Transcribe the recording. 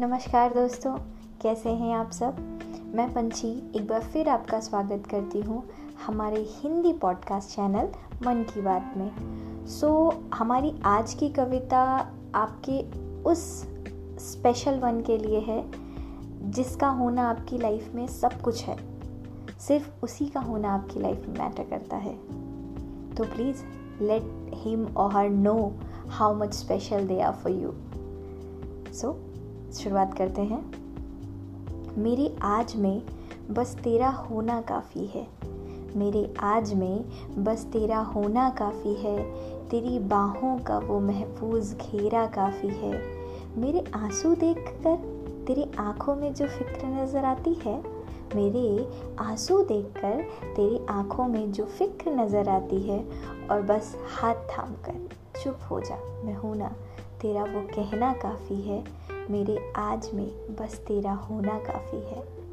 नमस्कार दोस्तों कैसे हैं आप सब? मैं पंछी एक बार फिर आपका स्वागत करती हूँ हमारे हिंदी पॉडकास्ट चैनल मन की बात में। सो so, हमारी आज की कविता आपके उस स्पेशल वन के लिए है जिसका होना आपकी लाइफ में सब कुछ है। सिर्फ़ उसी का होना आपकी लाइफ में मैटर करता है। तो प्लीज़ लेट हिम और her know how much special they are for you so शुरुआत करते हैं। मेरे आज में बस तेरा होना काफ़ी है। मेरे आज में बस तेरा होना काफ़ी है। तेरी बाहों का वो महफूज घेरा काफ़ी है। मेरे आँसू देखकर तेरी आँखों में जो फ़िक्र नज़र आती है, मेरे आँसू देखकर तेरी आँखों में जो फ़िक्र नज़र आती है, और बस हाथ थाम कर चुप हो जा। मैं हूँ ना, तेरा वो कहना काफ़ी है। मेरे आज में बस तेरा होना काफ़ी है।